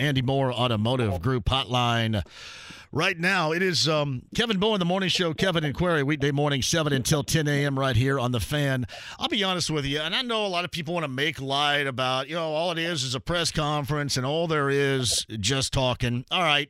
Andy Moore Automotive Group Hotline. Right now, it is um, Kevin Bowen, the morning show, Kevin and Query, weekday morning, 7 until 10 a.m. right here on The Fan. I'll be honest with you, and I know a lot of people want to make light about, you know, all it is is a press conference and all there is just talking. All right.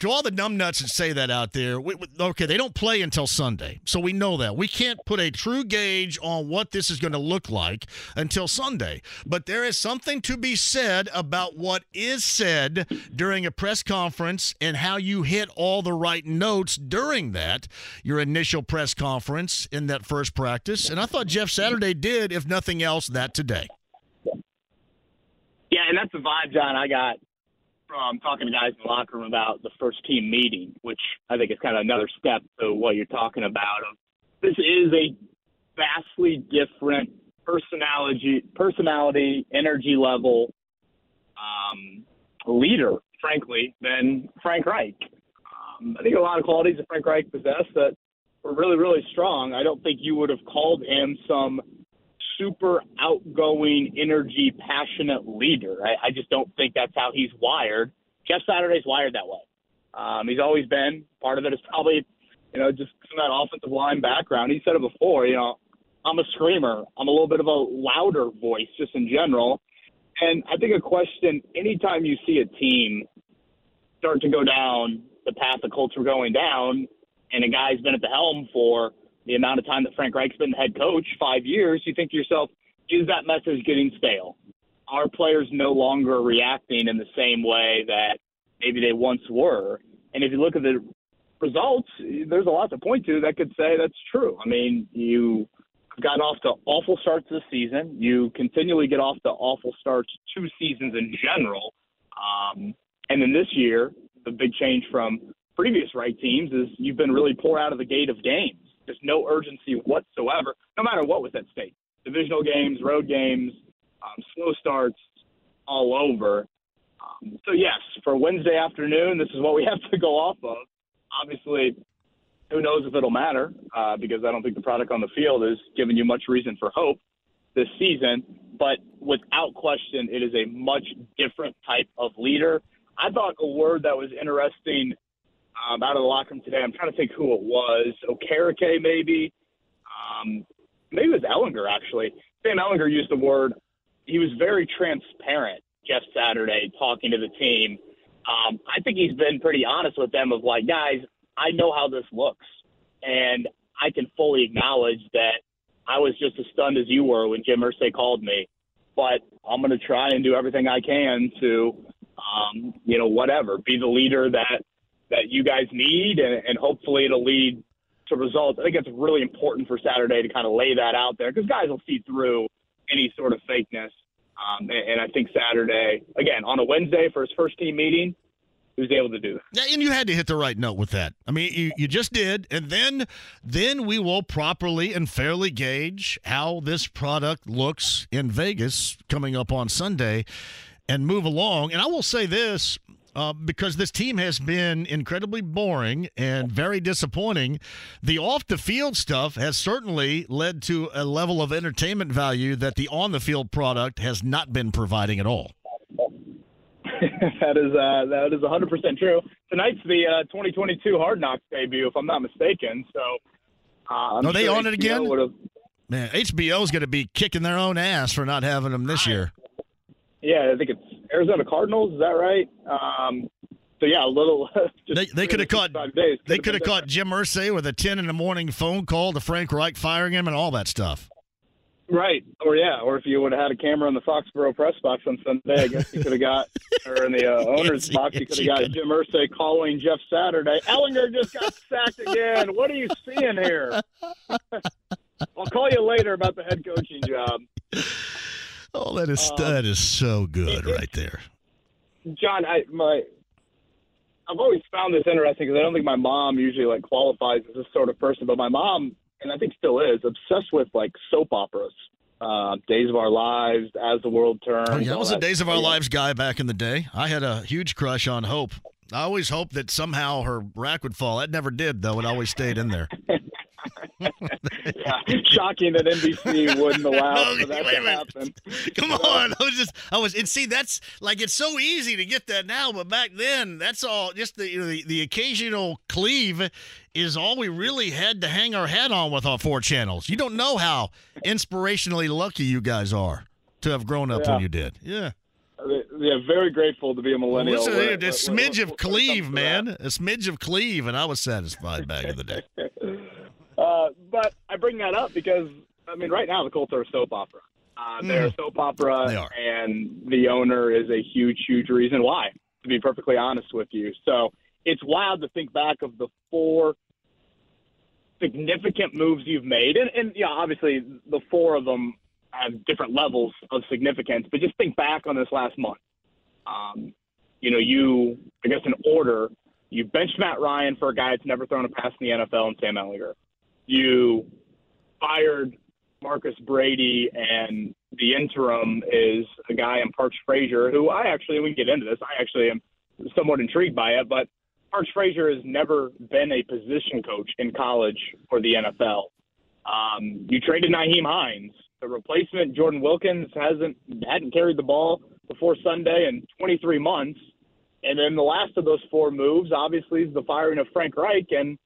To all the numbnuts that say that out there, we, okay, they don't play until Sunday. So we know that. We can't put a true gauge on what this is going to look like until Sunday. But there is something to be said about what is said during a press conference and how you hit all the right notes during that, your initial press conference in that first practice. And I thought Jeff Saturday did, if nothing else, that today. Yeah, and that's the vibe, John, I got from talking to guys in the locker room about the first team meeting, which I think is kind of another step to what you're talking about. This is a vastly different personality, personality, energy level um, leader, frankly, than Frank Reich. Um, I think a lot of qualities that Frank Reich possessed that were really, really strong. I don't think you would have called him some super outgoing, energy, passionate leader. I, I just don't think that's how he's wired. Jeff Saturday's wired that way. Um, he's always been. Part of it is probably, you know, just of that offensive line background. He said it before, you know, I'm a screamer. I'm a little bit of a louder voice just in general. And I think a question anytime you see a team start to go down the path the Colts were going down, and a guy's been at the helm for the amount of time that Frank Reich's been the head coach, five years, you think to yourself, is that message getting stale? Are players no longer reacting in the same way that maybe they once were? And if you look at the results, there's a lot to point to that could say that's true. I mean, you got off to awful starts this season. You continually get off to awful starts two seasons in general. Um, and then this year, the big change from previous Reich teams is you've been really poor out of the gate of games. Just no urgency whatsoever, no matter what was at stake. Divisional games, road games, um, slow starts, all over. Um, so yes, for Wednesday afternoon, this is what we have to go off of. Obviously, who knows if it'll matter uh, because I don't think the product on the field is giving you much reason for hope this season. But without question, it is a much different type of leader. I thought a word that was interesting um, out of the locker room today. I'm trying to think who it was. Okereke, maybe. Um, maybe it was Ehlinger, actually. Sam Ehlinger used the word. He was very transparent, Jeff Saturday, talking to the team. Um, I think he's been pretty honest with them of like, guys, I know how this looks. And I can fully acknowledge that I was just as stunned as you were when Jim Irsay called me. But I'm going to try and do everything I can to, um, you know, whatever, be the leader that that you guys need, and, and hopefully it'll lead to results. I think it's really important for Saturday to kind of lay that out there because guys will see through any sort of fakeness. Um, and, and I think Saturday, again, on a Wednesday for his first team meeting, he was able to do that. Yeah, and you had to hit the right note with that. I mean, you, you just did, and then then we will properly and fairly gauge how this product looks in Vegas coming up on Sunday, and move along. And I will say this: uh, because this team has been incredibly boring and very disappointing. The off the field stuff has certainly led to a level of entertainment value that the on the field product has not been providing at all. that is uh, that is 100 percent true. Tonight's the uh, 2022 Hard Knocks debut, if I'm not mistaken. So, uh, are they sure on HBO it again? Man, HBO is going to be kicking their own ass for not having them this year. Yeah, I think it's Arizona Cardinals. Is that right? Um, so yeah, a little. they they could have caught. Days, they could have caught Jim Irsay with a ten in the morning phone call to Frank Reich firing him and all that stuff. Right, or yeah, or if you would have had a camera in the Foxborough press box on Sunday, I guess you could have got, or in the uh, owner's box, you could have got Jim Irsay calling Jeff Saturday. Ehlinger just got sacked again. What are you seeing here? I'll call you later about the head coaching job. Oh, that is uh, that is so good right there. John, I my I've always found this interesting because I don't think my mom usually like qualifies as this sort of person, but my mom, and I think still is, obsessed with like soap operas. Uh, Days of Our Lives, As the World Turns. Oh, yeah, I was a. Days of Our. Lives guy back in the day. I had a huge crush on Hope. I always hoped that somehow her rack would fall. That never did, though. It always stayed in there. Yeah, shocking that NBC wouldn't allow No, for that to happen. Come on, I was just, I was, and see, that's like it's so easy to get that now, but back then, that's all. Just the you know, the, the occasional cleave is all we really had to hang our hat on with our four channels. You don't know how inspirationally lucky you guys are to have grown up when you did. Yeah, Yeah, very grateful to be a millennial. Listen, a smidge of cleave, man, a smidge of cleave, and I was satisfied back in the day. Uh, but I bring that up because I mean, right now the Colts are a soap opera. Uh, they're a soap opera, Mm. They are. and the owner is a huge, huge reason why. To be perfectly honest with you, so it's wild to think back of the four significant moves you've made, and, and yeah, obviously the four of them have different levels of significance. But just think back on this last month. Um, you know, you I guess in order, you benched Matt Ryan for a guy that's never thrown a pass in the NFL, and Sam Ehlinger. You fired Marcus Brady, and the interim is a guy in Parks Frazier, who I actually, we can get into this, I actually am somewhat intrigued by it, but Parks Frazier has never been a position coach in college or the NFL. Um, you traded Nyheim Hines. The replacement, Jordan Wilkins, hasn't hadn't carried the ball before Sunday in 23 months. And then the last of those four moves, obviously, is the firing of Frank Reich. And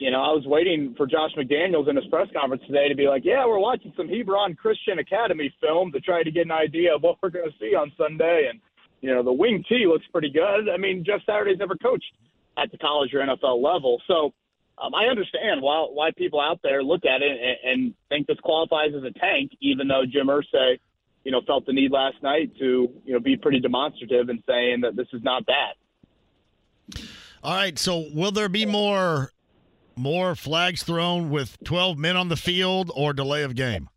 you know, I was waiting for Josh McDaniels in his press conference today to be like, "Yeah, we're watching some Hebron Christian Academy film to try to get an idea of what we're going to see on Sunday." And you know, the wing T looks pretty good. I mean, Jeff Saturday's never coached at the college or NFL level, so um, I understand why why people out there look at it and, and think this qualifies as a tank, even though Jim Irsay, you know, felt the need last night to you know be pretty demonstrative in saying that this is not bad. All right, so will there be more more flags thrown with 12 men on the field or delay of game?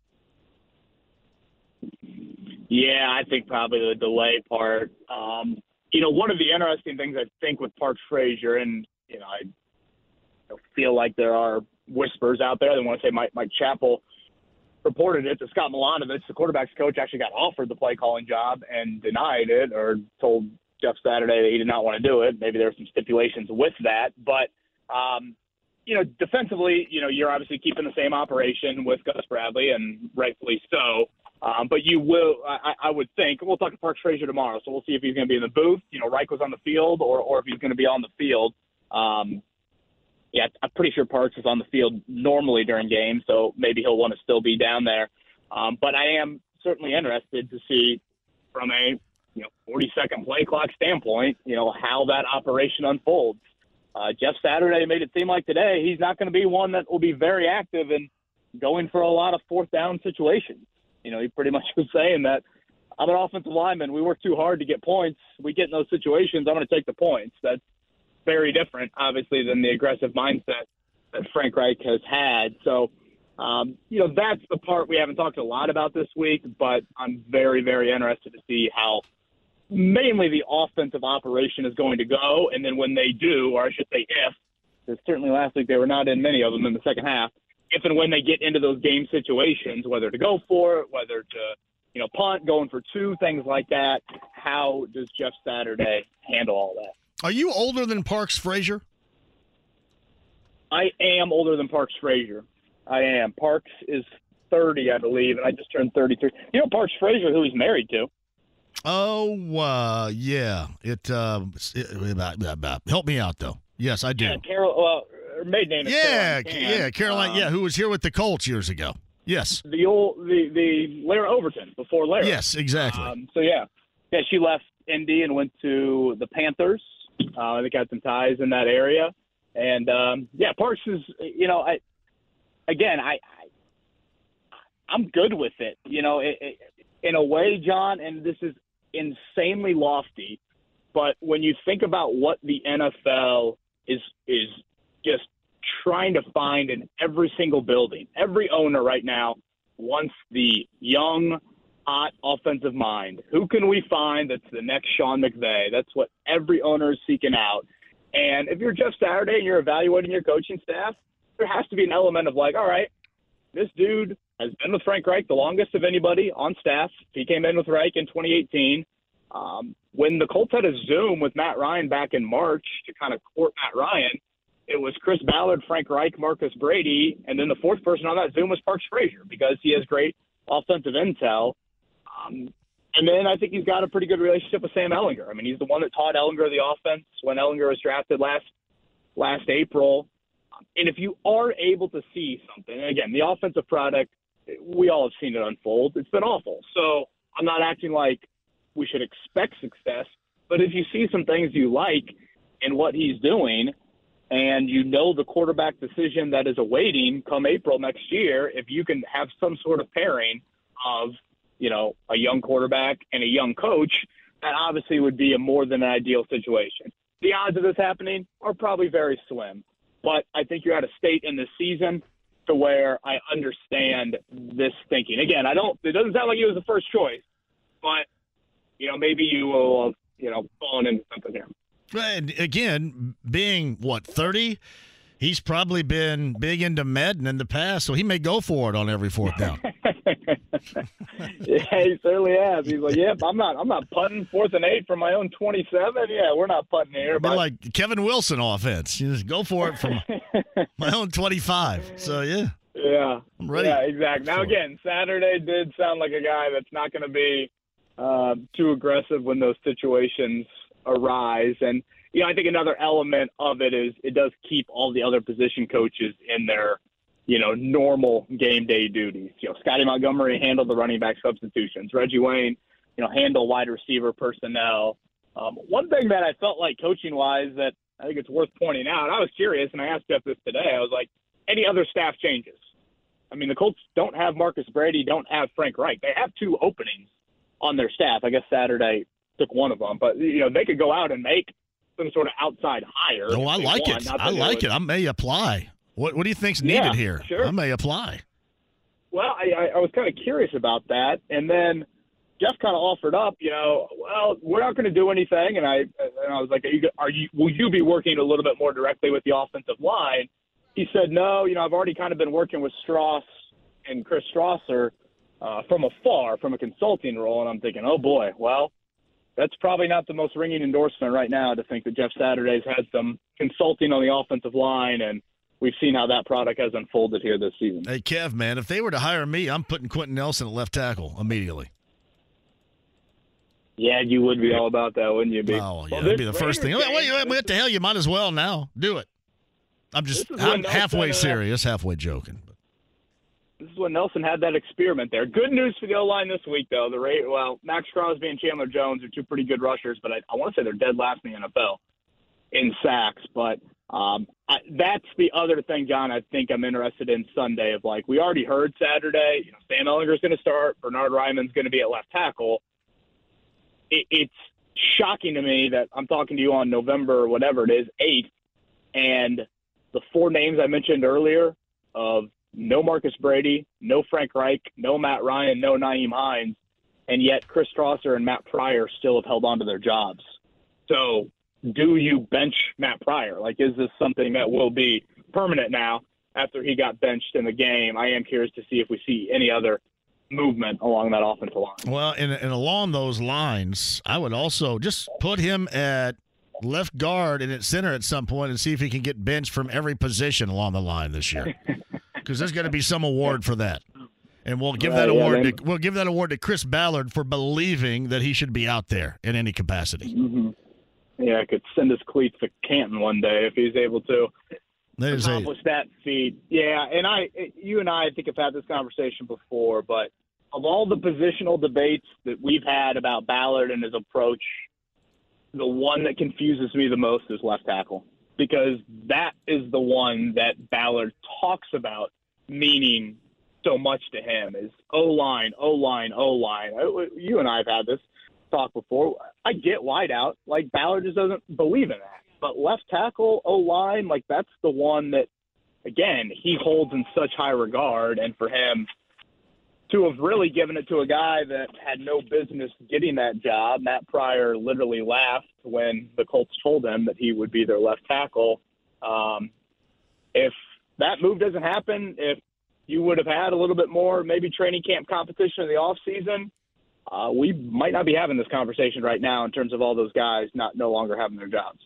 Yeah, I think probably the delay part. Um, you know, one of the interesting things I think with Parks Frazier, and you know, I feel like there are whispers out there. They want to say Mike, Mike reported it that Scott Milanovich, the quarterbacks coach, actually got offered the play calling job and denied it, or told Jeff Saturday that he did not want to do it. Maybe there were some stipulations with that, but um, you know, defensively, you know, you're obviously keeping the same operation with Gus Bradley, and rightfully so. Um, but you will, I, I would think, we'll talk to Parks Frazier tomorrow, so we'll see if he's going to be in the booth. You know, Reich was on the field, or or if he's going to be on the field. Um, yeah, I'm pretty sure Parks is on the field normally during games, so maybe he'll want to still be down there. Um, but I am certainly interested to see from a you know 40 second play clock standpoint, you know how that operation unfolds. Uh, Jeff Saturday made it seem like today he's not going to be one that will be very active in going for a lot of fourth down situations. You know, he pretty much was saying that I'm an offensive lineman. We work too hard to get points. We get in those situations. I'm going to take the points. That's very different, obviously, than the aggressive mindset that Frank Reich has had. So, um, you know, that's the part we haven't talked a lot about this week, but I'm very, very interested to see how mainly the offensive operation is going to go. And then when they do, or I should say if, because certainly last week they were not in many of them in the second half, if and when they get into those game situations, whether to go for it, whether to, you know, punt, going for two, things like that, how does Jeff Saturday handle all that? Are you older than Parks Frazier? I am older than Parks Frazier. I am. Parks is 30, I believe, and I just turned 33. You know Parks Frazier, who he's married to? Oh, uh, yeah. It, uh, it, uh, help me out though. Yes, I do. Yeah, Carol. Well, her maiden name Yeah, Caroline yeah, Caroline. Um, yeah, who was here with the Colts years ago? Yes, The old, the the Larra Overton before Lara. yes, exactly. Um, so yeah, yeah, she left Indy and went to the Panthers. Uh, they got some ties in that area, and um, yeah, Parks is. You know, I again, I, I I'm good with it. You know, it, it, in a way, John, and this is insanely lofty, but when you think about what the NFL is is just trying to find in every single building, every owner right now wants the young hot offensive mind. Who can we find that's the next Sean McVay? That's what every owner is seeking out. And if you're Jeff Saturday and you're evaluating your coaching staff, there has to be an element of like, all right, this dude has been with Frank Reich the longest of anybody on staff. He came in with Reich in 2018. Um, when the Colts had a Zoom with Matt Ryan back in March to kind of court Matt Ryan, it was Chris Ballard, Frank Reich, Marcus Brady, and then the fourth person on that Zoom was Parks Frazier because he has great offensive intel. Um, and then I think he's got a pretty good relationship with Sam Ehlinger. I mean, he's the one that taught Ehlinger the offense when Ehlinger was drafted last last April. And if you are able to see something, and again, the offensive product, we all have seen it unfold. It's been awful. So I'm not acting like we should expect success. But if you see some things you like in what he's doing, and you know the quarterback decision that is awaiting come April next year, if you can have some sort of pairing of, you know, a young quarterback and a young coach, that obviously would be a more than ideal situation. The odds of this happening are probably very slim, but I think you're at a state in the season to where I understand this thinking. Again, I don't. It doesn't sound like he was the first choice, but you know, maybe you will, you know, fallen into something here. And again, being what thirty, he's probably been big into Madden in the past, so he may go for it on every fourth down. Yeah, he certainly has. He's like, "Yep, I'm not. I'm not putting fourth and eight from my own 27. Yeah, we're not putting here." But like Kevin Wilson offense, you just go for it from my own 25. So yeah. Yeah. I'm ready. Yeah, exactly. Now again, Saturday did sound like a guy that's not going to be uh, too aggressive when those situations arise. And you know, I think another element of it is it does keep all the other position coaches in their you know normal game day duties. You know, Scotty Montgomery handled the running back substitutions. Reggie Wayne, you know, handle wide receiver personnel. Um, one thing that I felt like coaching wise that I think it's worth pointing out. I was curious, and I asked Jeff this today. I was like, any other staff changes? I mean, the Colts don't have Marcus Brady, don't have Frank Reich. They have two openings on their staff. I guess Saturday took one of them, but you know they could go out and make some sort of outside hire. Oh, I like want. it. I like it. I may apply. What What do you think's needed yeah, here? Sure. I may apply. Well, I, I was kind of curious about that, and then Jeff kind of offered up, you know, well, we're not going to do anything, and I and I was like, are you, are you will you be working a little bit more directly with the offensive line? He said, no, you know, I've already kind of been working with Strauss and Chris Strausser uh, from afar, from a consulting role, and I'm thinking, oh boy, well, that's probably not the most ringing endorsement right now to think that Jeff Saturday's had some consulting on the offensive line, and we've seen how that product has unfolded here this season. Hey, Kev, man, if they were to hire me, I'm putting Quenton Nelson at left tackle immediately. Yeah, you would be all about that, wouldn't you? Be? Oh, yeah, well, that'd be the first thing. Wait, wait, wait, what the hell? You might as well now do it. I'm just, I'm halfway uh, serious, halfway joking. This is when Nelson had that experiment there. Good news for the O line this week, though. The rate, well, Maxx Crosby and Chandler Jones are two pretty good rushers, but I, I want to say they're dead last in the NFL in sacks. But um, I, that's the other thing, John. I think I'm interested in Sunday. Of like, we already heard Saturday. You know, Sam Ehlinger's going to start. Bernhard Raimann's going to be at left tackle. It, it's shocking to me that I'm talking to you on November, whatever it is, eighth, and the four names I mentioned earlier of no Marcus Brady, no Frank Reich, no Matt Ryan, no Nyheim Hines, and yet Chris Strausser and Matt Pryor still have held on to their jobs. So, do you bench Matt Pryor? Like, is this something that will be permanent now after he got benched in the game? I am curious to see if we see any other movement along that offensive line. Well, and, and along those lines, I would also just put him at left guard and at center at some point and see if he can get benched from every position along the line this year. because there's going to be some award for that. And we'll give that award. Yeah, to, we'll give that award to Chris Ballard for believing that he should be out there in any capacity. Mm-hmm. Yeah, I could send his cleats to Canton one day if he's able to There's accomplish a, that feat. Yeah, and I, you and I, I think have had this conversation before, but of all the positional debates that we've had about Ballard and his approach, the one that confuses me the most is left tackle because that is the one that Ballard talks about meaning so much to him is O line, O line, O line. You and I have had this talk before. I get wideout, like Ballard just doesn't believe in that. But left tackle, O line, like that's the one that, again, he holds in such high regard, and for him to have really given it to a guy that had no business getting that job. Matt Pryor literally laughed when the Colts told him that he would be their left tackle. Um, if that move doesn't happen, if you would have had a little bit more maybe training camp competition in the off season, uh, we might not be having this conversation right now in terms of all those guys not no longer having their jobs.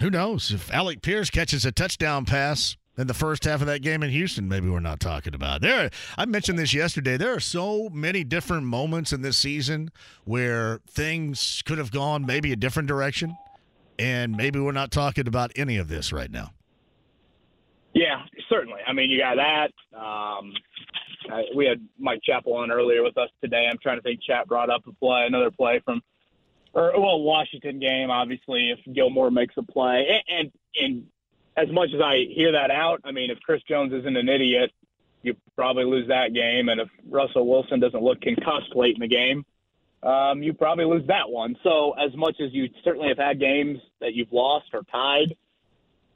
Who knows if Alec Pierce catches a touchdown pass in the first half of that game in Houston, maybe we're not talking about. There, I mentioned this yesterday. There are so many different moments in this season where things could have gone maybe a different direction, and maybe we're not talking about any of this right now. Yeah, certainly. I mean, you got that. Um, we had Mike Chappell on earlier with us today. I'm trying to think. Chat brought up a play, another play from, or well, Washington game. Obviously, if Gilmore makes a play, and and, and as much as I hear that out, I mean, if Chris Jones isn't an idiot, you probably lose that game. And if Russell Wilson doesn't look concussed late in the game, um, you probably lose that one. So, as much as you certainly have had games that you've lost or tied,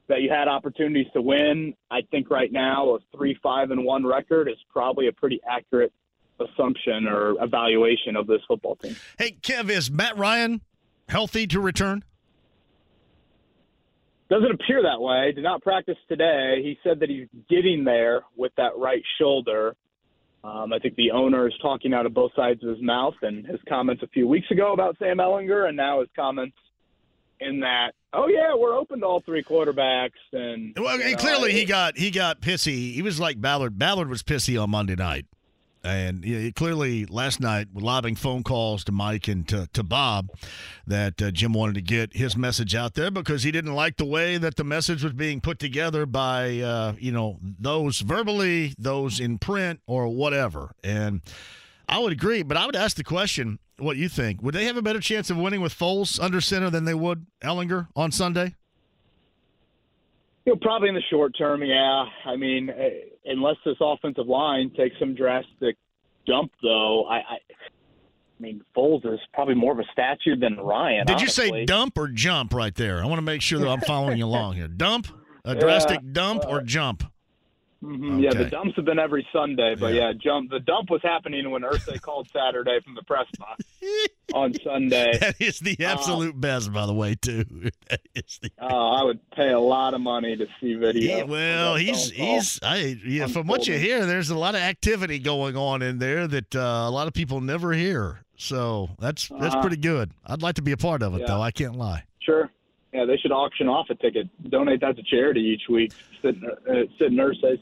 that you had opportunities to win, I think right now a three five and one record is probably a pretty accurate assumption or evaluation of this football team. Hey, Kev, is Matt Ryan healthy to return? Doesn't appear that way. Did not practice today. He said that he's getting there with that right shoulder. Um, I think the owner is talking out of both sides of his mouth, and his comments a few weeks ago about Sam Ehlinger, and now his comments in that, oh yeah, we're open to all three quarterbacks, and well, and clearly he got he got pissy. He was like Ballard. Ballard was pissy on Monday night. And know, clearly, last night, lobbing phone calls to Mike and to, to Bob, that uh, Jim wanted to get his message out there because he didn't like the way that the message was being put together by, uh, you know, those verbally, those in print, or whatever. And I would agree, but I would ask the question what you think. Would they have a better chance of winning with Foles under center than they would Ehlinger on Sunday? You know, probably in the short term, yeah. I mean, eh, unless this offensive line takes some drastic jump, though, I, I, I mean, Foles is probably more of a statue than Ryan. Did honestly. you say dump or jump right there? I want to make sure that I'm following you along here. Dump, a drastic yeah, dump, uh, or jump? Mm-hmm. Okay. Yeah, the dumps have been every Sunday, but yeah. yeah, jump. The dump was happening when Irsay called Saturday from the press box on Sunday. That is the uh, absolute uh, best, by the way, too. That is the. Oh, I would pay a lot of money to see video. Yeah, well, he's he's. I yeah, from what you hear, there's a lot of activity going on in there that uh, a lot of people never hear. So that's that's uh pretty good. I'd like to be a part of it, yeah. though. I can't lie. Sure. Yeah, they should auction off a ticket, donate that to charity each week. Sit, uh, sit Irsay's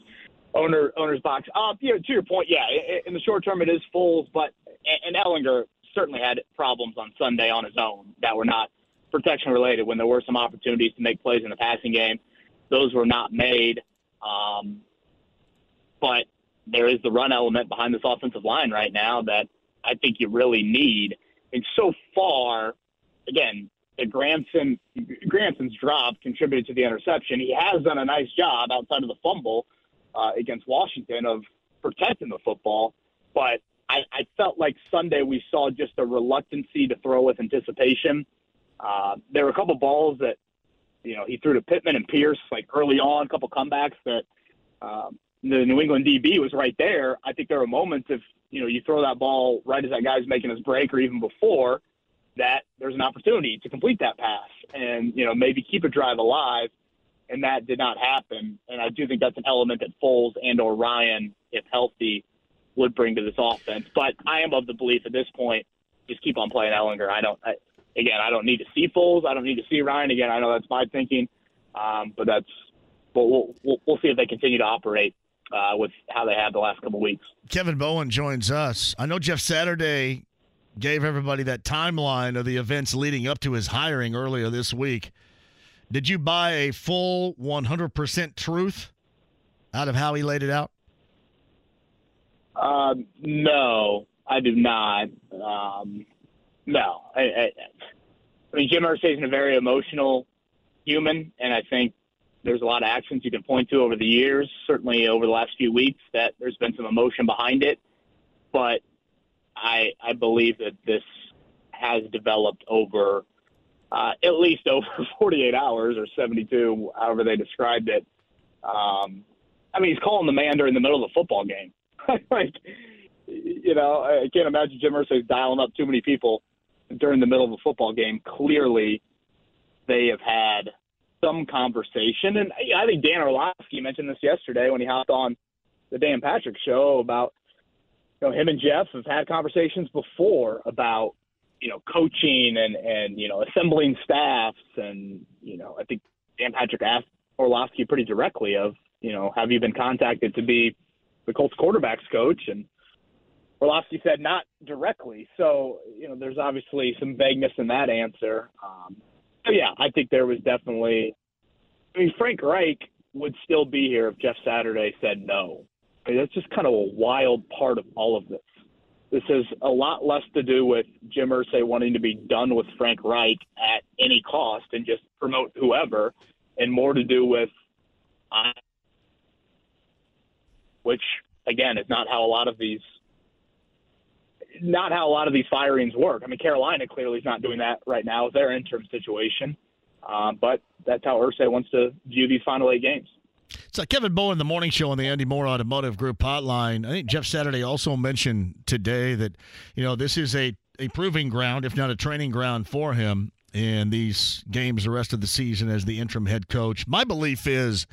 owner owner's box. Uh, you know, to your point, yeah, in the short term it is Foles, but and Ehlinger certainly had problems on Sunday on his own that were not protection related. When there were some opportunities to make plays in the passing game, those were not made. Um, but there is the run element behind this offensive line right now that I think you really need. And so far, again, that Granson Granson's drop contributed to the interception. He has done a nice job outside of the fumble uh, against Washington of protecting the football, but I, I felt like Sunday we saw just a reluctancy to throw with anticipation. Uh, there were a couple balls that you know he threw to Pittman and Pierce like early on, a couple comebacks that um, the New England DB was right there. I think there were moments if you know you throw that ball right as that guy's making his break or even before that there's an opportunity to complete that pass and you know maybe keep a drive alive, and that did not happen. And I do think that's an element that Foles and or Ryan, if healthy, would bring to this offense. But I am of the belief at this point, just keep on playing Ehlinger. I don't. I, again, I don't need to see Foles. I don't need to see Ryan again. I know that's my thinking, um, but that's. But we'll, we'll we'll see if they continue to operate uh, with how they have the last couple weeks. Kevin Bowen joins us. I know Jeff Saturday gave everybody that timeline of the events leading up to his hiring earlier this week. Did you buy a full 100% truth out of how he laid it out? Um, no, I do not. Um, no, I, I, I mean Jim Irsay is a very emotional human, and I think there's a lot of actions you can point to over the years, certainly over the last few weeks, that there's been some emotion behind it. But I I believe that this has developed over uh, at least over 48 hours or 72, however they described it. Um, I mean, he's calling the man during the middle of the football game. like, you know, I can't imagine Jim Irsay dialing up too many people during the middle of a football game. Clearly, they have had some conversation, and I think Dan Orlovsky mentioned this yesterday when he hopped on the Dan Patrick show about you know him and Jeff have had conversations before about you know coaching and and you know assembling staffs, and you know I think Dan Patrick asked Orlovsky pretty directly of you know have you been contacted to be the Colts quarterbacks coach and Orlovsky said not directly. So, you know, there's obviously some vagueness in that answer. Um, so, yeah, I think there was definitely. I mean, Frank Reich would still be here if Jeff Saturday said no. I mean, that's just kind of a wild part of all of this. This has a lot less to do with Jim Irsay wanting to be done with Frank Reich at any cost and just promote whoever, and more to do with, uh, which again is not how a lot of these not how a lot of these firings work. I mean, Carolina clearly is not doing that right now with their interim situation, um, but that's how Irsay wants to view these final eight games. So Kevin Bowen, the morning show on the Andy Moore Automotive Group hotline. I think Jeff Saturday also mentioned today that you know this is a a proving ground, if not a training ground for him in these games the rest of the season as the interim head coach. My belief is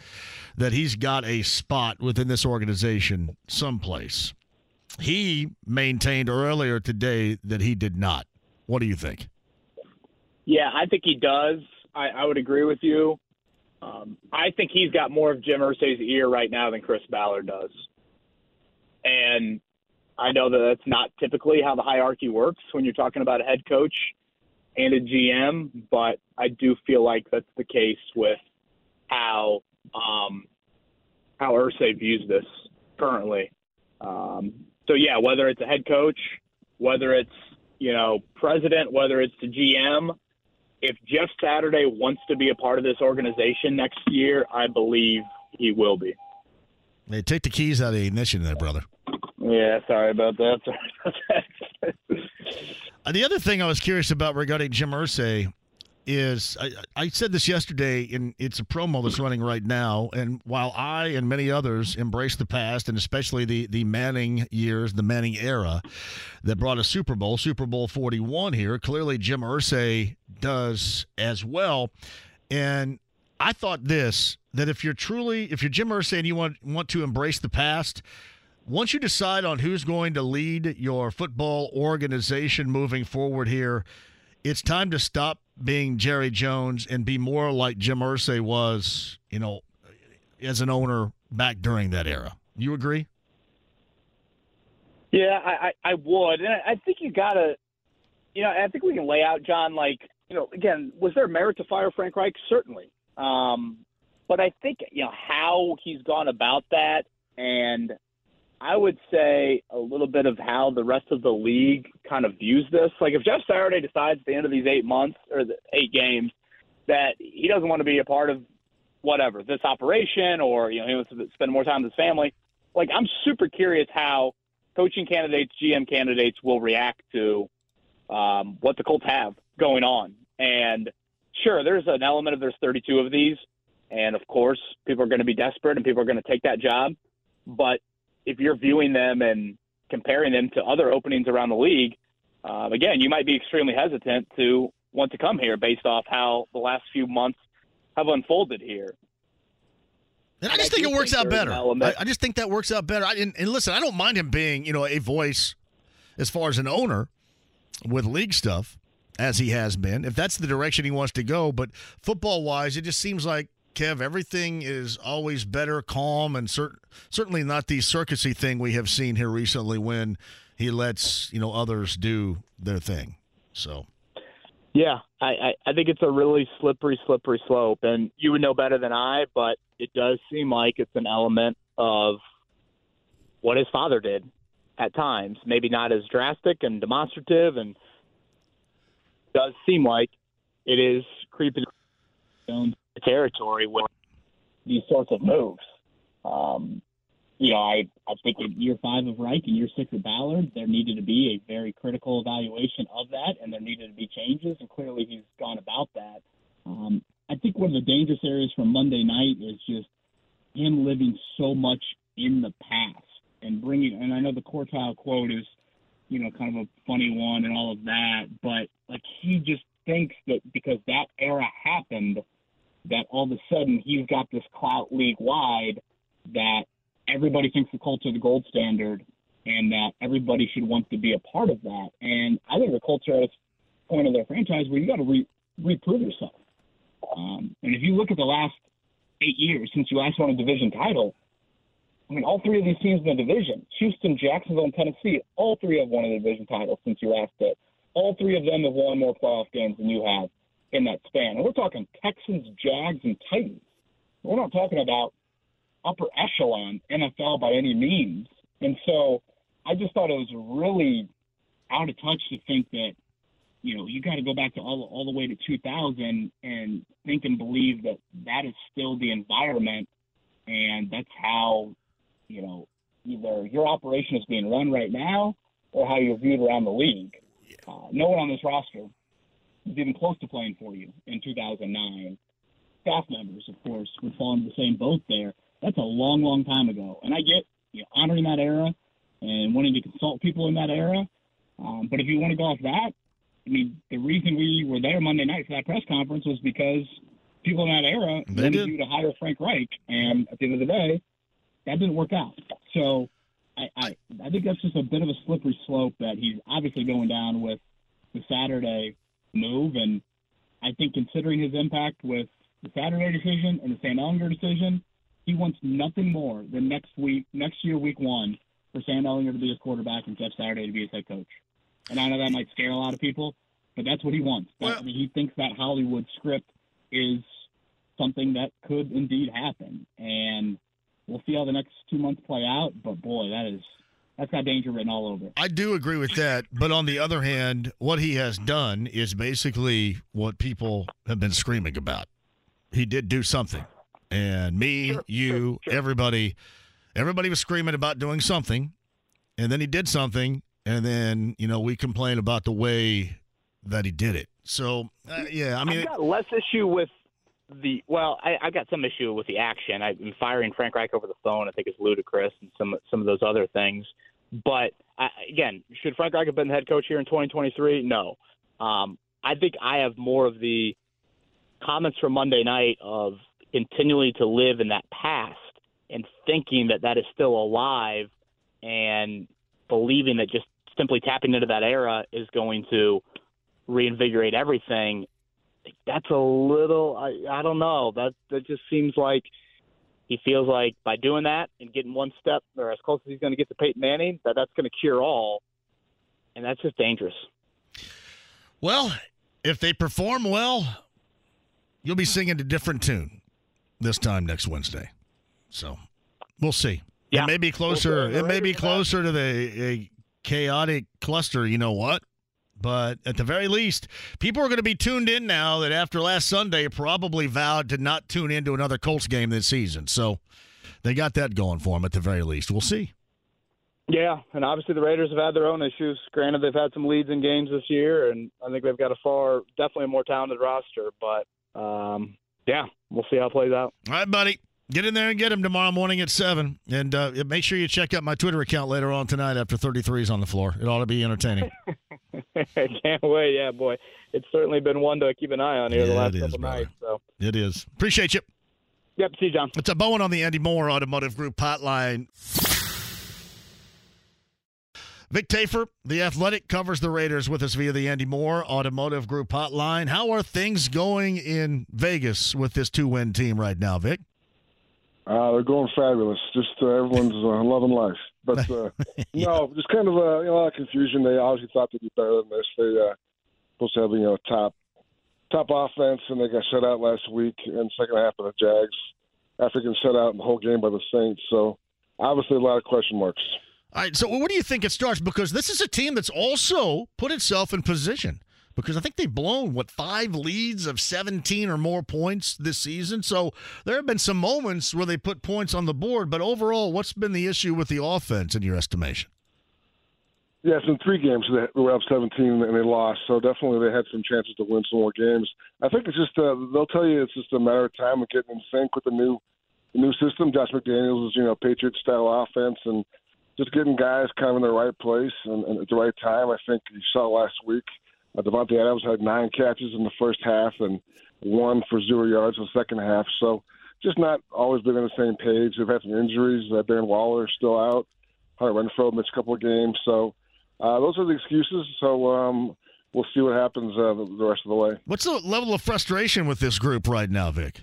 that he's got a spot within this organization someplace. He maintained earlier today that he did not. What do you think? Yeah, I think he does. I, I would agree with you. Um, I think he's got more of Jim Irsay's ear right now than Chris Ballard does. And I know that that's not typically how the hierarchy works when you're talking about a head coach and a GM, but I do feel like that's the case with how um, how Irsay views this currently. Um, so yeah, whether it's a head coach, whether it's you know president, whether it's the GM, if Jeff Saturday wants to be a part of this organization next year, I believe he will be. Hey, take the keys out of the ignition there, brother. Yeah, sorry about that. uh, the other thing I was curious about regarding Jim Irsay is I, I, said this yesterday, and it's a promo that's running right now. And while I and many others embrace the past, and especially the the Manning years, the Manning era, that brought a Super Bowl, Super Bowl forty one here, clearly Jim Irsay does as well. And I thought this that if you're truly if you're Jim Irsay and you want want to embrace the past. Once you decide on who's going to lead your football organization moving forward here, it's time to stop being Jerry Jones and be more like Jim Irsay was, you know, as an owner back during that era. You agree? Yeah, I, I, would, and I think you gotta, you know, I think we can lay out John like, you know, again, was there merit to fire Frank Reich? Certainly, um, but I think you know how he's gone about that, and I would say a little bit of how the rest of the league kind of views this. Like if Jeff Saturday decides at the end of these eight months or the eight games that he doesn't want to be a part of whatever this operation or you know he wants to spend more time with his family. Like I'm super curious how coaching candidates, GM candidates will react to um, what the Colts have going on. And sure, there's an element of there's 32 of these, and of course people are going to be desperate and people are going to take that job. But if you're viewing them and comparing them to other openings around the league, um, again, you might be extremely hesitant to want to come here based off how the last few months have unfolded here. And I just think, think it works out better. I, I, just think that works out better. I, and, and listen, I don't mind him being, you know, a voice as far as an owner with league stuff as he has been. If that's the direction he wants to go, but football wise, it just seems like Kev, everything is always better, calm, and cert- certainly not the circusy thing we have seen here recently when he lets you know others do their thing. So, yeah, I, I, I think it's a really slippery, slippery slope, and you would know better than I, but it does seem like it's an element of what his father did at times. Maybe not as drastic and demonstrative, and does seem like it is creeping territory with these sorts of moves. Um, you know, I, I think in year five of Reich and year six of Ballard, there needed to be a very critical evaluation of that, and there needed to be changes, and clearly he's gone about that. Um, I think one of the dangerous areas from Monday night is just him living so much in the past and bringing. And I know the quartile quote is, you know, kind of a funny one and all of that, but like he just thinks that because that era happened, that all of a sudden he's got this clout league wide that everybody thinks the Colts are the gold standard and that everybody should want to be a part of that. And I think the Colts are at a point of their franchise where you got to re- reprove yourself. Um, and if you look at the last eight years since you last won a division title, I mean, all three of these teams in the division, Houston, Jacksonville, and Tennessee, all three have won a division title since you last did. All three of them have won more playoff games than you have in that span. And we're talking Texans, Jags, and Titans. We're not talking about upper echelon NFL by any means. And so I just thought it was really out of touch to think that, you know, you got to go back to all, all the way to 2000 and think and believe that that is still the environment and that's how, you know, either your operation is being run right now or how you're viewed around the league. Uh, no one on this roster even close to playing for you in 2009. Staff members, of course, would fall into the same boat there. That's a long, long time ago. And I get you know, honoring that era and wanting to consult people in that era. Um, but if you want to go off that, I mean, the reason we were there Monday night for that press conference was because people in that era They wanted did. you to hire Frank Reich, and at the end of the day, that didn't work out. So I, I, I think that's just a bit of a slippery slope that he's obviously going down with the Saturday move, and I think considering his impact with the Saturday decision and the Sam Ehlinger decision, he wants nothing more than next week, next year, week one, for Sam Ehlinger to be his quarterback and Jeff Saturday to be his head coach. And I know that might scare a lot of people, but that's what he wants. Well- I mean, he thinks that Hollywood script is something that could indeed happen, and we'll see how the next two months play out. But boy, that is that's got danger written all over it. I do agree with that, but on the other hand, what he has done is basically what people have been screaming about. He did do something, and me, you, everybody, everybody was screaming about doing something, and then he did something, and then you know we complain about the way that he did it. So uh, yeah, I mean, I've got less issue with the well, I, I've got some issue with the action. I, am firing Frank Reich over the phone. I think is ludicrous, and some some of those other things. But I, again, should Frank Reich have been the head coach here in 2023? No. Um, I think I have more of the comments from Monday night of continually to live in that past and thinking that that is still alive and believing that just simply tapping into that era is going to reinvigorate everything that's a little I, I don't know that that just seems like he feels like by doing that and getting one step or as close as he's going to get to Peyton Manning that that's going to cure all and that's just dangerous well, if they perform well, you'll be singing a different tune this time next Wednesday. So we'll see. Yeah. It may be closer. Okay, it may be closer to the a chaotic cluster. You know what? But at the very least, people are going to be tuned in now that after last Sunday probably vowed to not tune into another Colts game this season. So they got that going for them at the very least. We'll see. yeah and obviously the Raiders have had their own issues granted they've had some leads in games this year and I think they've got a far definitely a more talented roster but um yeah we'll see how it plays out All right, buddy. Get in there and get him tomorrow morning at 7. And uh, make sure you check out my Twitter account later on tonight after 33 is on the floor. It ought to be entertaining. can't wait yeah boy it's certainly been one to keep an eye on here the last it is, couple brother. nights so it is. Appreciate you. yep see you John It's a Bowen on the Andy Moore Automotive Group hotline. Vic Tafur, the athletic, covers the Raiders with us via the Andy Moore Automotive Group hotline. How are things going in Vegas with this two win team right now, Vic? Uh, they're going fabulous. Just uh, everyone's uh, loving life. But uh, no, just kind of uh, you know, a lot of confusion. They obviously thought they'd be better than this. They uh, supposed to have you know top top offense, and they got shut out last week in second half of the Jags after getting shut out in the whole game by the Saints. So obviously a lot of question marks. All right, so what do you think it starts? Because this is a team that's also put itself in position. Because I think they've blown what five leads of 17 or more points this season. So there have been some moments where they put points on the board, but overall, what's been the issue with the offense in your estimation? Yes, in three games they were up 17 and they lost. So definitely they had some chances to win some more games. I think it's just uh, they'll tell you it's just a matter of time of getting in sync with the new the new system. Josh McDaniels is you know Patriot style offense and just getting guys kind of in the right place and, and at the right time. I think you saw last week. Uh, Davante Adams had nine catches in the first half and one for zero yards in the second half. So just not always been on the same page. They've had some injuries. Uh, Darren Waller is still out. Hunter Renfrow missed a couple of games. So uh, those are the excuses. So um, we'll see what happens uh, the rest of the way. What's the level of frustration with this group right now, Vic?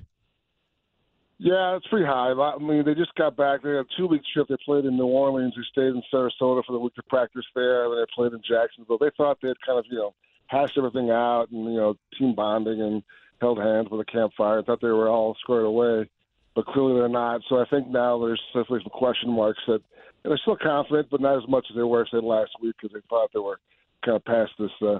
Yeah, it's pretty high. I mean, they just got back. They had a two-week trip. They played in New Orleans. They stayed in Sarasota for the week to practice there. And they played in Jacksonville. They thought they'd kind of, you know, hashed everything out and, you know, team bonding and held hands with a campfire. I thought they were all squared away, but clearly they're not. So I think now there's definitely some question marks that they're still confident, but not as much as they were, say, last week because they thought they were kind of past this uh,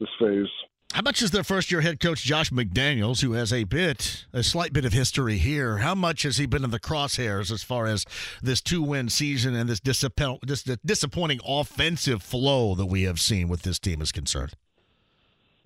this phase. How much is their first year head coach Josh McDaniels, who has a bit, a slight bit of history here? How much has he been in the crosshairs as far as this two win season and this, this disappointing offensive flow that we have seen with this team is concerned?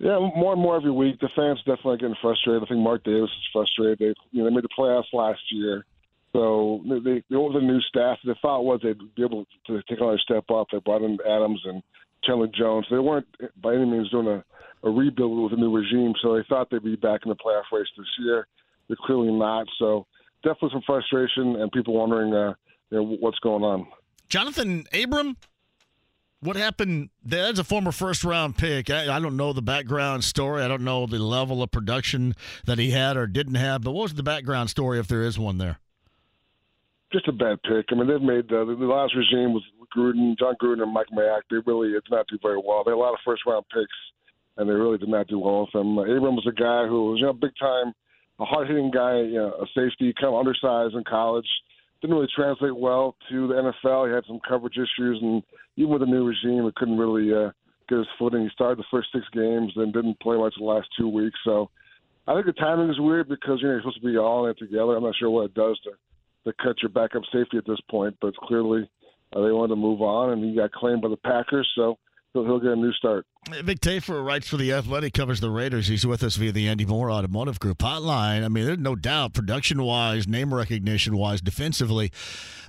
Yeah, more and more every week. The fans definitely getting frustrated. I think Mark Davis is frustrated. They, you know, they made the playoffs last year, so they, they, went with a new staff. The thought was they'd be able to take another step up. They brought in Adams and Chandler Jones. They weren't by any means doing a, a rebuild with a new regime, so they thought they'd be back in the playoff race this year. They're clearly not. So definitely some frustration and people wondering, uh, you know, what's going on. Johnathan Abram, what happened? That's a former first round pick. I, I, don't know the background story. I don't know the level of production that he had or didn't have. But what was the background story, if there is one there? Just a bad pick. I mean, they've made uh, the last regime was Gruden, Jon Gruden, and Mike Mayock. They really did not do very well. They had a lot of first round picks, and they really did not do well with them. Uh, Abram was a guy who was you know big time, a hard hitting guy, you know, a safety, kind of undersized in college didn't really translate well to the NFL. He had some coverage issues, and even with the new regime, he couldn't really uh, get his footing. He started the first six games, then didn't play much the last two weeks. So I think the timing is weird because you know you're supposed to be all in it together. I'm not sure what it does to to cut your backup safety at this point, but clearly uh, they wanted to move on, and he got claimed by the Packers. So he'll, he'll get a new start. Vic Tafur writes for the Athletic, covers the Raiders. He's with us via the Andy Moore Automotive Group hotline. I mean, there's no doubt, production wise, name recognition wise, defensively,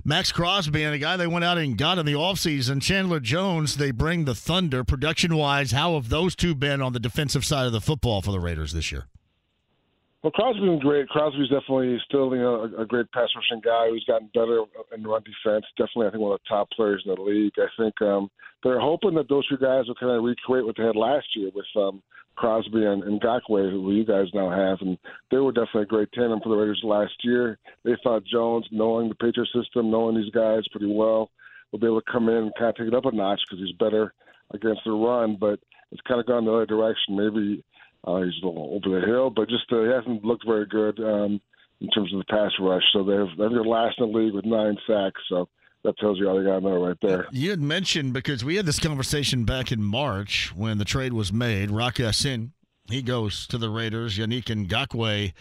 Maxx Crosby and a guy they went out and got in the offseason, Chandler Jones, they bring the Thunder. Production wise, how have those two been on the defensive side of the football for the Raiders this year? Well, Crosby's been great. Crosby's definitely still you know, a, a great pass rushing guy who's gotten better in run defense. Definitely, I think one of the top players in the league. I think um, they're hoping that those two guys will kind of recreate what they had last year with um, Crosby and, and Ngakoue, who you guys now have. And they were definitely a great tandem for the Raiders last year. They thought Jones, knowing the Patriot system, knowing these guys pretty well, will be able to come in and kind of take it up a notch because he's better against the run. But it's kind of gone the other direction. Maybe uh, he's a little over the hill, but just uh, he hasn't looked very good um, in terms of the pass rush. So they've they're last in the league with nine sacks. So that tells you all you got to know right there. You had mentioned because we had this conversation back in March when the trade was made. Rock Ya-Sin, he goes to the Raiders. Yannick Ngakoue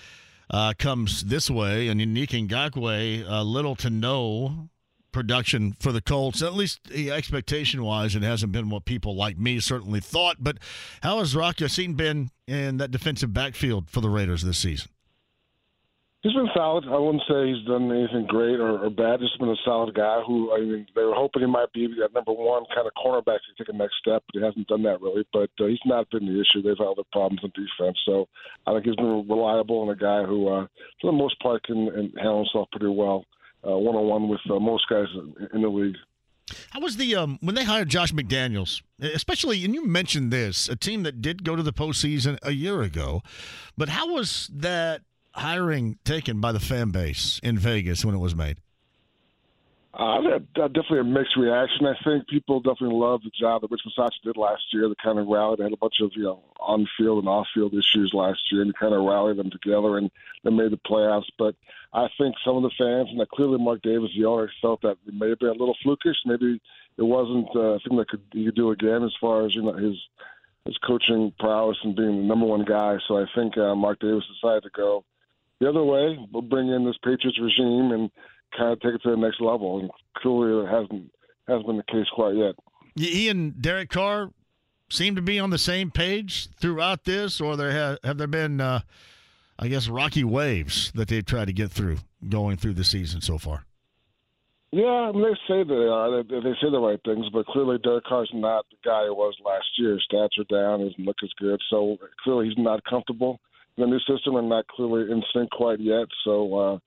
uh, comes this way, and Yannick Ngakoue, uh, little to no production for the Colts. At least expectation wise, it hasn't been what people like me certainly thought. But how has Rock Ya-Sin been in that defensive backfield for the Raiders this season? He's been solid. I wouldn't say he's done anything great or, or bad. He's been a solid guy who, I mean, they were hoping he might be that number one kind of cornerback to take a next step, but he hasn't done that really. But uh, he's not been the issue. They've had other problems in defense. So I think he's been reliable and a guy who, uh, for the most part, can handle himself pretty well one on one with uh, most guys in the league. How was the um, when they hired Josh McDaniels, especially, and you mentioned this, a team that did go to the postseason a year ago, but how was that hiring taken by the fan base in Vegas when it was made? Uh, definitely a mixed reaction. I think people definitely love the job that Rich Bisaccia did last year. They kind of rallied. They had a bunch of you know on-field and off-field issues last year, and kind of rallied them together and they made the playoffs. But I think some of the fans, and clearly Mark Davis, the owner, felt that it may have been a little flukish. Maybe it wasn't uh, a thing that could he could do again as far as you know his his coaching prowess and being the number one guy. So I think uh, Mark Davis decided to go the other way. We'll bring in this Patriots regime and kind of take it to the next level. And clearly, it hasn't hasn't been the case quite yet. He and Derek Carr seem to be on the same page throughout this, or there have, have there been, uh, I guess, rocky waves that they've tried to get through going through the season so far. Yeah, I mean, they say they are. They, they say the right things, but clearly Derek Carr's not the guy he was last year. Stats are down. He doesn't look as good. So clearly he's not comfortable in the new system and not clearly in sync quite yet. So uh,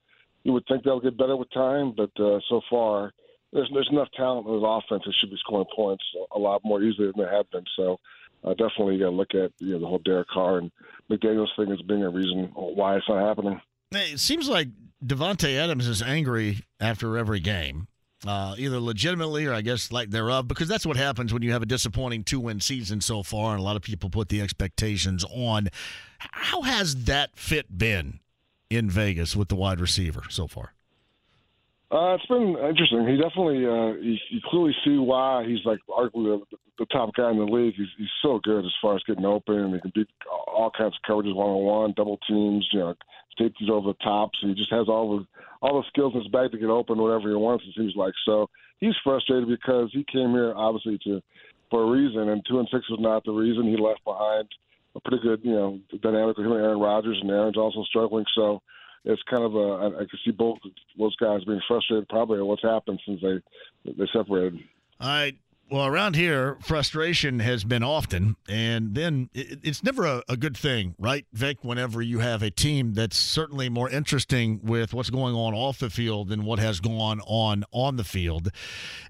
you would think they'll get better with time, but uh, so far there's there's enough talent in his offense. They should be scoring points a lot more easily than they have been. So uh, definitely you got to look at you know the whole Derek Carr and McDaniel's thing as being a reason why it's not happening. It seems like Davante Adams is angry after every game. Uh, either legitimately or I guess like thereof, because that's what happens when you have a disappointing two win season so far, and a lot of people put the expectations on. How has that fit been in Vegas with the wide receiver so far? Uh, it's been interesting. He definitely, uh, you, you clearly see why he's like arguably the, the top guy in the league. He's, he's so good as far as getting open. And he can beat all kinds of coverages, one on one, double teams, you know, safeties over the top. So he just has all the all the skills in his bag to get open whatever he wants. It seems like so. He's frustrated because he came here obviously to for a reason, and two and six was not the reason. He left behind a pretty good, you know, dynamic with him and Aaron Rodgers, and Aaron's also struggling. So it's kind of a I can see both those guys being frustrated probably at what's happened since they they separated. All right. Well, around here, frustration has been often, and then it's never a, a, good thing, right, Vic? Whenever you have a team that's certainly more interesting with what's going on off the field than what has gone on on the field.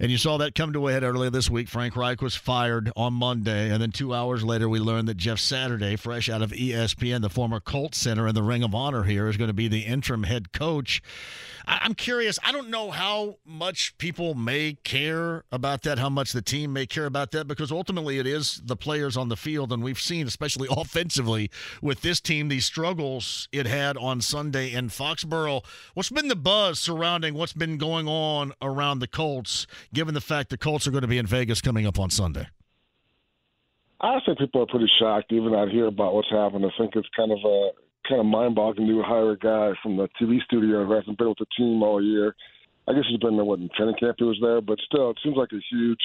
And you saw that come to a head earlier this week. Frank Reich was fired on Monday, and then two hours later, we learned that Jeff Saturday, fresh out of ESPN, the former Colts center in the Ring of Honor here, is going to be the interim head coach. I'm curious. I don't know how much people may care about that, how much the team may care about that, because ultimately it is the players on the field. And we've seen, especially offensively, with this team, these struggles it had on Sunday in Foxborough. What's been the buzz surrounding what's been going on around the Colts, given the fact the Colts are going to be in Vegas coming up on Sunday? I think people are pretty shocked, even out here, about what's happened. I think it's kind of a kind of mind-boggling to hire a guy from the TV studio who hasn't been with the team all year. I guess he's been there what in training camp he was there, but still, it seems like a huge,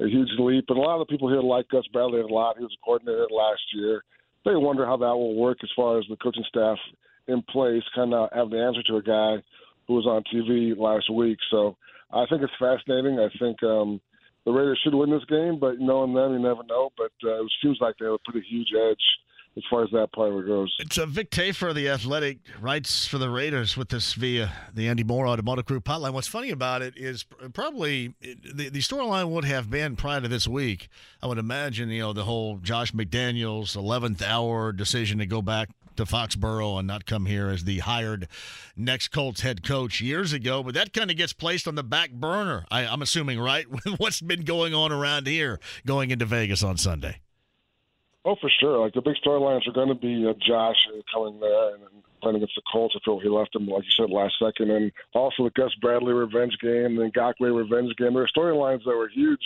a huge leap. And a lot of the people here like Gus Bradley a lot. He was a coordinator last year. They wonder how that will work as far as the coaching staff in place, kind of have the answer to a guy who was on TV last week. So I think it's fascinating. I think um, the Raiders should win this game, but knowing them, you never know. But uh, it seems like they have a pretty huge edge as far as that part goes. It's a Vic Tafur, the athletic writes for the Raiders with this via the Andy Moore Automotive Group hotline. What's funny about it is probably the, the storyline would have been prior to this week. I would imagine, you know, the whole Josh McDaniels 11th hour decision to go back to Foxborough and not come here as the hired next Colts head coach years ago. But that kind of gets placed on the back burner, I, I'm assuming, right? With what's been going on around here going into Vegas on Sunday. Oh, for sure. Like the big storylines are going to be uh, Josh coming there and, playing against the Colts. I feel he left him, like you said, last second, and also the Gus Bradley revenge game, then Ngakoue revenge game. There are storylines that were huge,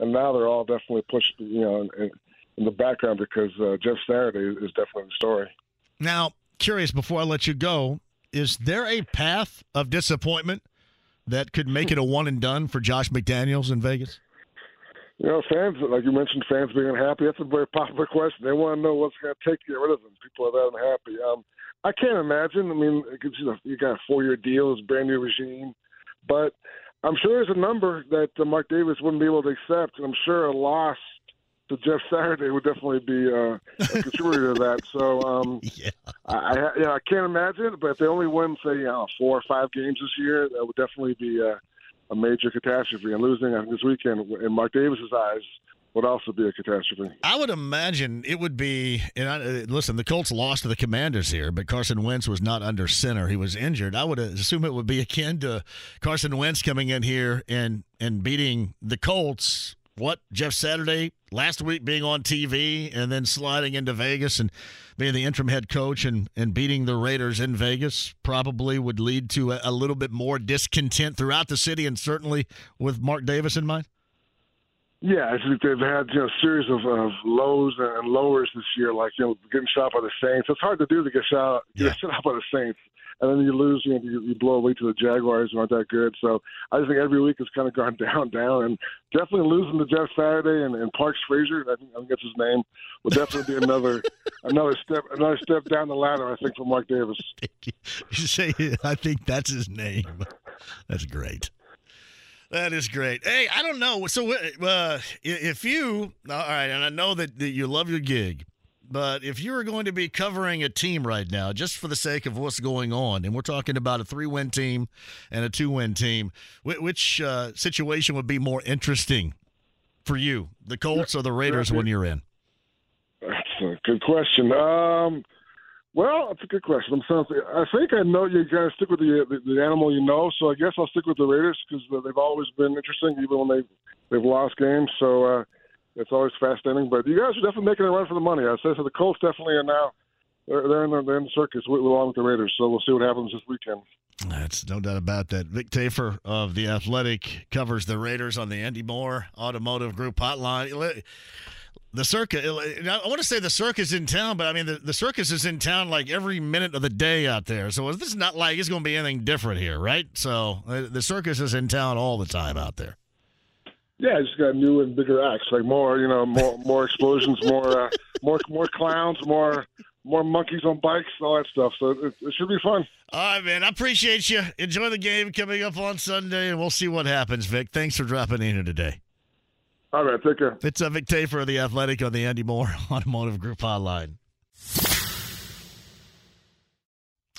and now they're all definitely pushed, you know, in, in the background because uh, Jeff Saturday is definitely the story. Now, curious before I let you go, is there a path of disappointment that could make it a one and done for Josh McDaniels in Vegas? You know, fans, like you mentioned, fans being unhappy. That's a very popular question. They want to know what's going to take to get rid of them. People are that unhappy. Um, I can't imagine. I mean, you know, you got a four-year deal, it's a brand new regime, but I'm sure there's a number that uh, Mark Davis wouldn't be able to accept, and I'm sure a loss to Jeff Saturday would definitely be uh, a contributor to that. So, um, yeah, I, I, you know, I can't imagine. But if they only win, say, you know, four or five games this year, that would definitely be. Uh, a major catastrophe. And losing this weekend in Mark Davis's eyes would also be a catastrophe. I would imagine it would be. And I, uh, listen, the Colts lost to the Commanders here, but Carson Wentz was not under center; he was injured. I would assume it would be akin to Carson Wentz coming in here and and beating the Colts what Jeff Saturday last week being on TV and then sliding into Vegas and being the interim head coach and, and beating the Raiders in Vegas probably would lead to a, a little bit more discontent throughout the city and certainly with Mark Davis in mind? Yeah, I think they've had you know a series of, of lows and lowers this year, like you know getting shot by the Saints. It's hard to do to get shot get yeah. shot by the Saints and then you lose, you know, you, you blow a lead to the Jaguars, who aren't that good. So I just think every week has kind of gone down, down, and definitely losing to Jeff Saturday and, and Parks Frazier, I think, I think that's his name, will definitely be another another step another step down the ladder, I think, for Mark Davis. You say, I think that's his name. That's great. That is great. Hey, I don't know. So, uh, if you, all right, and I know that, that you love your gig, but if you were going to be covering a team right now, just for the sake of what's going on, and we're talking about a three win team and a two win team, which uh, situation would be more interesting for you, the Colts or the Raiders, when you're in? That's a good question. Um, well, that's a good question. I'm sorry. I think I know you guys stick with the, the, the animal you know, so I guess I'll stick with the Raiders because they've always been interesting, even when they they've lost games. So uh, it's always fascinating. But you guys are definitely making a run for the money. I say so. The Colts definitely are now they're, they're in the they're in the circus along with the Raiders. So we'll see what happens this weekend. That's no doubt about that. Vic Tafur of the Athletic covers the Raiders on the Andy Moore Automotive Group hotline the circus. I want to say the circus in town, but I mean the, the circus is in town like every minute of the day out there. So this is not like it's going to be anything different here, right? So uh, the circus is in town all the time out there. Yeah, it's got new and bigger acts, like more, you know, more more explosions, more uh, more more clowns, more more monkeys on bikes, all that stuff. So it, it, should be fun. All right, man. I appreciate you. Enjoy the game coming up on Sunday, and we'll see what happens, Vic. Thanks for dropping in here today. All right, take care. It's a uh, Vic Tafur of the Athletic on the Andy Moore Automotive Group hotline.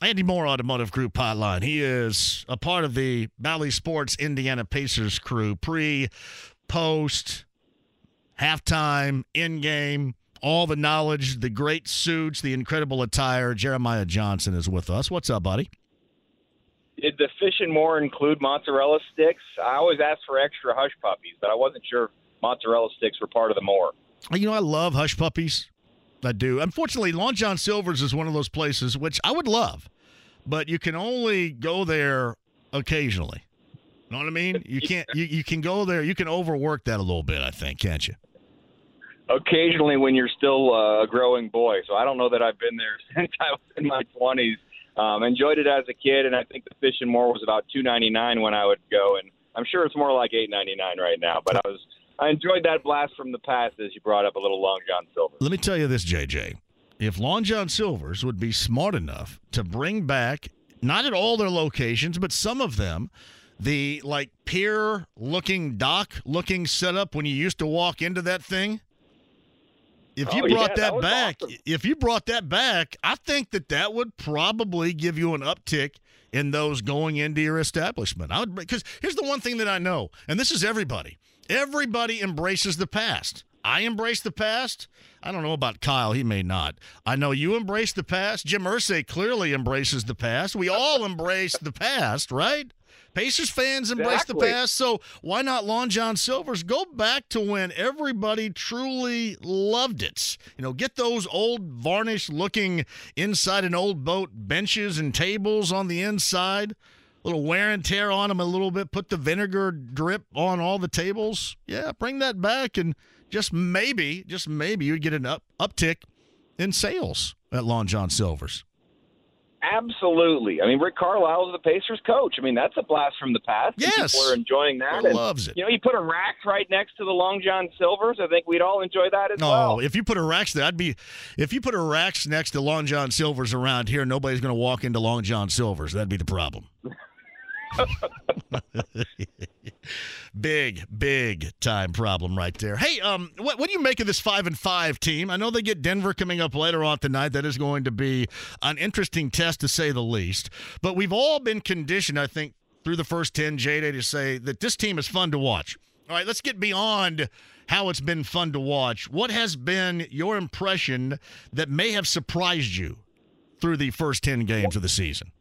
Andy Moore Automotive Group hotline. He is a part of the Bally Sports Indiana Pacers crew, pre, post, halftime, in game, all the knowledge, the great suits, the incredible attire. Jeremiah Johnson is with us. What's up, buddy? Did the fish and more include mozzarella sticks? I always ask for extra hush puppies, but I wasn't sure mozzarella sticks were part of the more. You know, I love hush puppies. I do. Unfortunately, Long John Silver's is one of those places which I would love, but you can only go there occasionally. You know what I mean? You can't. You, you can go there. You can overwork that a little bit. I think, can't you? Occasionally, when you're still uh, a growing boy. So I don't know that I've been there since I was in my 20s. Um, enjoyed it as a kid, and I think the fish and more was about two ninety nine when I would go, and I'm sure it's more like eight ninety nine right now. But I was I enjoyed that blast from the past as you brought up a little Long John Silver. Let me tell you this, JJ. If Long John Silver's would be smart enough to bring back, not at all their locations, but some of them, the like pier looking dock looking setup when you used to walk into that thing. If you oh, brought yeah, that, that back, awesome. if you brought that back, I think that that would probably give you an uptick in those going into your establishment. I would because here's the one thing that I know, and this is everybody. Everybody embraces the past. I embrace the past. I don't know about Kyle. He may not. I know you embrace the past. Jim Irsay clearly embraces the past. We all embrace the past, right? Pacers fans embrace Exactly. the past. So why not Long John Silver's? Go back to when everybody truly loved it. You know, get those old varnished looking inside an old boat benches and tables on the inside little wear and tear on them a little bit. Put the vinegar drip on all the tables. Yeah, bring that back, and just maybe, just maybe you'd get an up uptick in sales at Long John Silver's. Absolutely. I mean, Rick Carlisle is the Pacers coach. I mean, that's a blast from the past. Yes. People are enjoying that. And, loves it. You know, you put a rack right next to the Long John Silvers. I think we'd all enjoy that as No, well. Oh, if you put a rack, there, I'd be. If you put a racks next to Long John Silver's around here, nobody's going to walk into Long John Silver's. That'd be the problem. big, big time problem right there. Hey, um, what, what do you make of this five and five team? I know they get Denver coming up later on tonight. That is going to be an interesting test to say the least. But we've all been conditioned, I think, through the first ten, JD, to say that this team is fun to watch. All right, let's get beyond how it's been fun to watch. What has been your impression that may have surprised you through the first ten games of the season?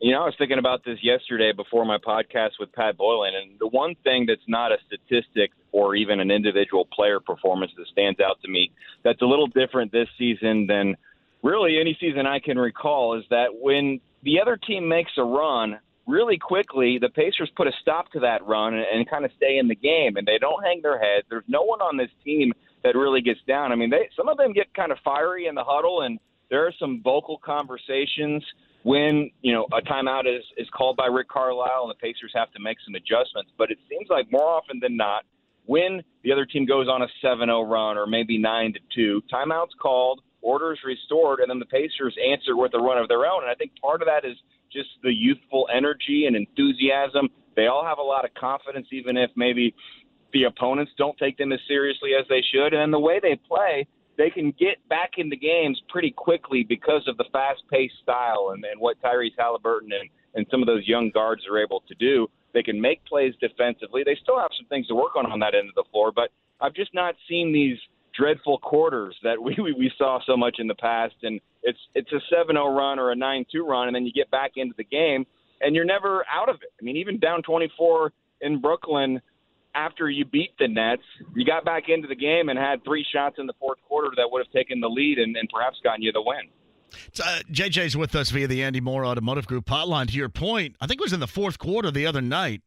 You know, I was thinking about this yesterday before my podcast with Pat Boylan, and the one thing that's not a statistic or even an individual player performance that stands out to me that's a little different this season than really any season I can recall is that when the other team makes a run, really quickly, the Pacers put a stop to that run and, and kind of stay in the game, and they don't hang their heads. There's no one on this team that really gets down. I mean, they some of them get kind of fiery in the huddle, and there are some vocal conversations when you know a timeout is is called by Rick Carlisle and the Pacers have to make some adjustments. But it seems like more often than not, when the other team goes on a 7-0 run or maybe 9 to 2, timeouts called, orders restored, and then the Pacers answer with a run of their own. And I think part of that is just the youthful energy and enthusiasm They all have a lot of confidence, even if maybe the opponents don't take them as seriously as they should. And the way they play, they can get back into games pretty quickly because of the fast-paced style and, and what Tyrese Haliburton and, and some of those young guards are able to do. They can make plays defensively. They still have some things to work on on that end of the floor, but I've just not seen these dreadful quarters that we we saw so much in the past. And it's it's a 7-0 run or a 9-2 run, and then you get back into the game, and you're never out of it. I mean, even down 24 in Brooklyn after you beat the Nets, you got back into the game and had three shots in the fourth quarter that would have taken the lead and, and perhaps gotten you the win. Uh, JJ's with us via the Andy Moore Automotive Group hotline. To your point, I think it was in the fourth quarter the other night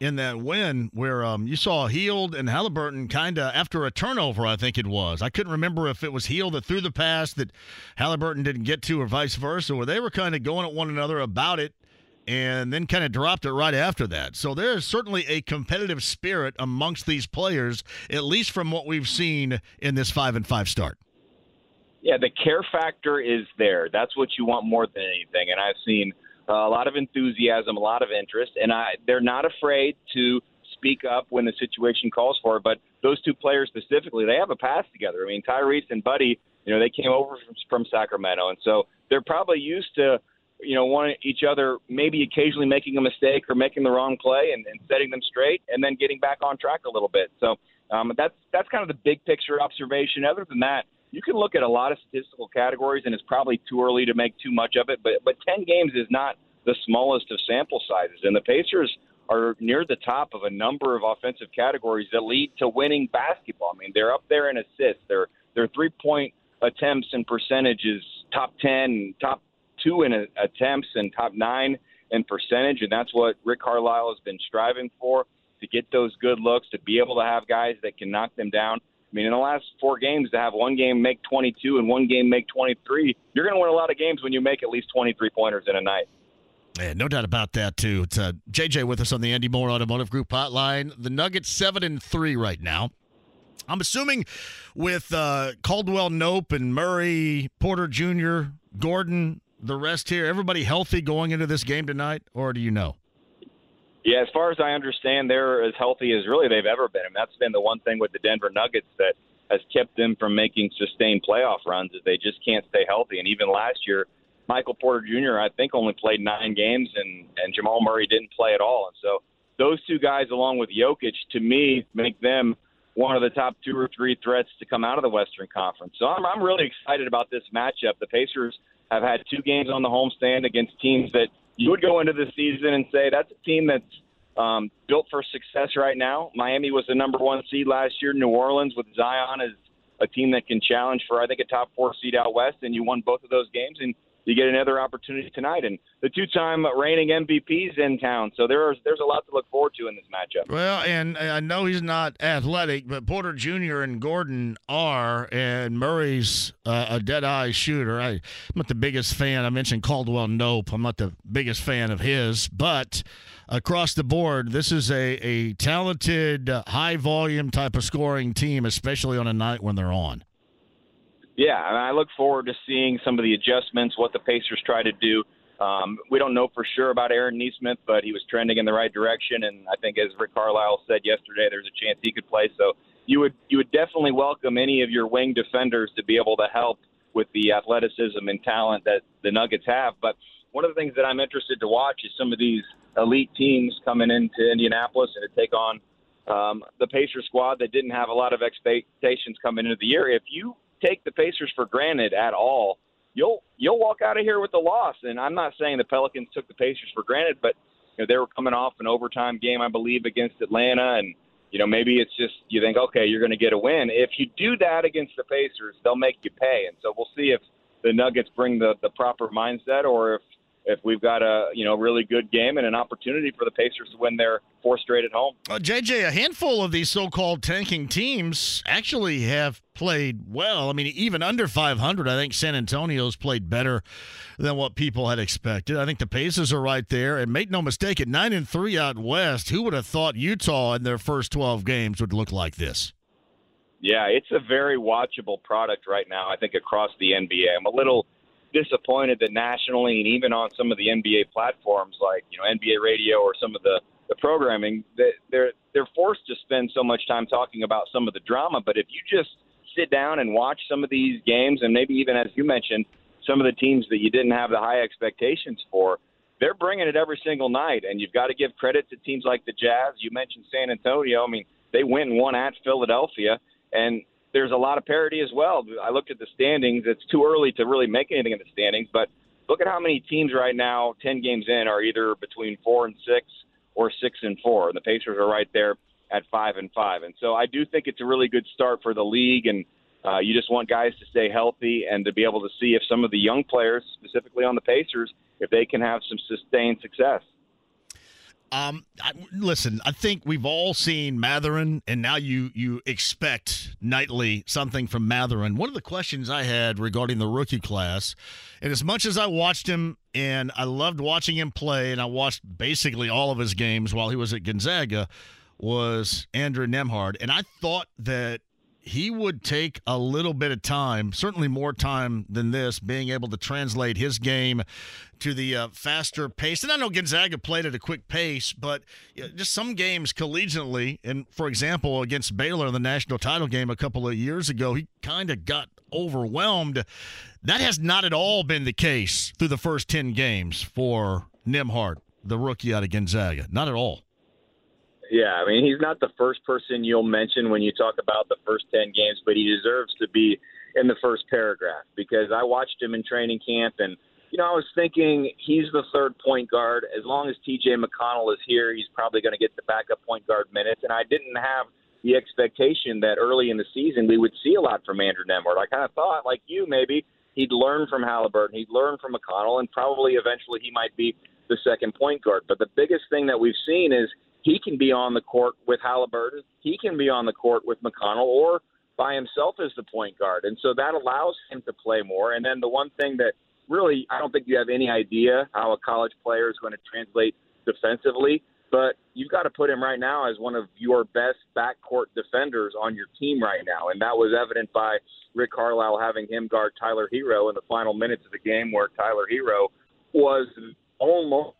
in that win where um, you saw Hield and Haliburton kind of after a turnover, I think it was. I couldn't remember if it was Hield that threw the pass that Haliburton didn't get to or vice versa, where they were kind of going at one another about it and then kind of dropped it right after that. So there is certainly a competitive spirit amongst these players, at least from what we've seen in this five and five start. Yeah, the care factor is there. That's what you want more than anything. And I've seen uh, a lot of enthusiasm, a lot of interest, and I, they're not afraid to speak up when the situation calls for it. But those two players specifically, they have a pass together. I mean, Tyrese and Buddy, you know, they came over from, from Sacramento, and so they're probably used to you know, one each other maybe occasionally making a mistake or making the wrong play and, and setting them straight, and then getting back on track a little bit. So um, that's that's kind of the big picture observation. Other than that, you can look at a lot of statistical categories, and it's probably too early to make too much of it. But but ten games is not the smallest of sample sizes, and the Pacers are near the top of a number of offensive categories that lead to winning basketball. I mean, they're up there in assists. Their their three point attempts and percentages top ten, top two in attempts and top nine in percentage, and that's what Rick Carlisle has been striving for to get those good looks, to be able to have guys that can knock them down. I mean, in the last four games, to have one game make 22 and one game make 23, you're going to win a lot of games when you make at least 23 pointers in a night. Yeah, no doubt about that too. It's uh, JJ with us on the Andy Moore Automotive Group hotline. The Nuggets seven and three right now. I'm assuming with uh, Caldwell-Pope and Murray, Porter Jr., Gordon, the rest here? Everybody healthy going into this game tonight, or do you know? Yeah, as far as I understand, they're as healthy as really they've ever been. and that's been the one thing with the Denver Nuggets that has kept them from making sustained playoff runs is they just can't stay healthy. And even last year, Michael Porter Jr. I think only played nine games, and and Jamal Murray didn't play at all. And so those two guys, along with Jokic, to me, make them one of the top two or three threats to come out of the Western Conference. So I'm I'm really excited about this matchup. The Pacers have had two games on the homestand against teams that you would go into the season and say that's a team that's um, built for success right now. Miami was the number one seed last year. New Orleans with Zion is a team that can challenge for I think a top four seed out west, and you won both of those games. And you get another opportunity tonight. And the two-time reigning MVPs in town, so there's there's a lot to look forward to in this matchup. Well, and I know he's not athletic, but Porter Jr. and Gordon are, and Murray's uh, a dead-eye shooter. I, am not the biggest fan. I mentioned Caldwell-Pope. I'm not the biggest fan of his, but across the board, this is a, a talented, high volume type of scoring team, especially on a night when they're on. Yeah, and I look forward to seeing some of the adjustments, what the Pacers try to do. Um, we don't know for sure about Aaron Nesmith, but he was trending in the right direction, and I think, as Rick Carlisle said yesterday, there's a chance he could play. So you would you would definitely welcome any of your wing defenders to be able to help with the athleticism and talent that the Nuggets have. But one of the things that I'm interested to watch is some of these elite teams coming into Indianapolis and to take on um, the Pacers squad that didn't have a lot of expectations coming into the year. If you take the Pacers for granted at all, you'll you'll walk out of here with a loss. And I'm not saying the Pelicans took the Pacers for granted, but you know they were coming off an overtime game, I believe, against Atlanta, and you know maybe it's just you think, okay, you're going to get a win. If you do that against the Pacers, they'll make you pay. And so we'll see if the Nuggets bring the the proper mindset, or if if we've got a you know really good game and an opportunity for the Pacers to win their fourth straight at home. Uh, JJ, a handful of these so-called tanking teams actually have played well. I mean, even under 500, I think San Antonio's played better than what people had expected. I think the Pacers are right there, and make no mistake, at nine and three out west, who would have thought Utah in their first 12 games would look like this? Yeah, it's a very watchable product right now. I think across the NBA, I'm a little disappointed that nationally and even on some of the NBA platforms like you know NBA Radio or some of the the programming that they're they're forced to spend so much time talking about some of the drama. But if you just sit down and watch some of these games, and maybe even as you mentioned, some of the teams that you didn't have the high expectations for, they're bringing it every single night. And you've got to give credit to teams like the Jazz. You mentioned San Antonio. I mean, they went and won at Philadelphia, and there's a lot of parity as well. I looked at the standings. It's too early to really make anything in the standings, but look at how many teams right now, 10 games in, are either between four and six or six and four. And the Pacers are right there at five and five. And so I do think it's a really good start for the league. And uh, you just want guys to stay healthy and to be able to see if some of the young players, specifically on the Pacers, if they can have some sustained success. Um, I, listen, I think we've all seen Mathurin, and now you you expect nightly something from Mathurin. One of the questions I had regarding the rookie class, and as much as I watched him and I loved watching him play, and I watched basically all of his games while he was at Gonzaga, was Andrew Nembhard, and I thought that he would take a little bit of time, certainly more time than this, being able to translate his game to the uh, faster pace. And I know Gonzaga played at a quick pace, but you know, just some games collegiately, and for example, against Baylor in the national title game a couple of years ago, he kind of got overwhelmed. That has not at all been the case through the first 10 games for Nembhard, the rookie out of Gonzaga. Not at all. Yeah, I mean, he's not the first person you'll mention when you talk about the first 10 games, but he deserves to be in the first paragraph because I watched him in training camp and you know, I was thinking he's the third point guard. As long as TJ McConnell is here, he's probably going to get the backup point guard minutes. And I didn't have the expectation that early in the season we would see a lot from Andrew Nembhard. I kind of thought, like you, maybe he'd learn from Haliburton, he'd learn from McConnell, and probably eventually he might be the second point guard. But the biggest thing that we've seen is he can be on the court with Haliburton. He can be on the court with McConnell or by himself as the point guard. And so that allows him to play more. And then the one thing that really, I don't think you have any idea how a college player is going to translate defensively, but you've got to put him right now as one of your best backcourt defenders on your team right now. And that was evident by Rick Carlisle having him guard Tyler Herro in the final minutes of the game where Tyler Herro was almost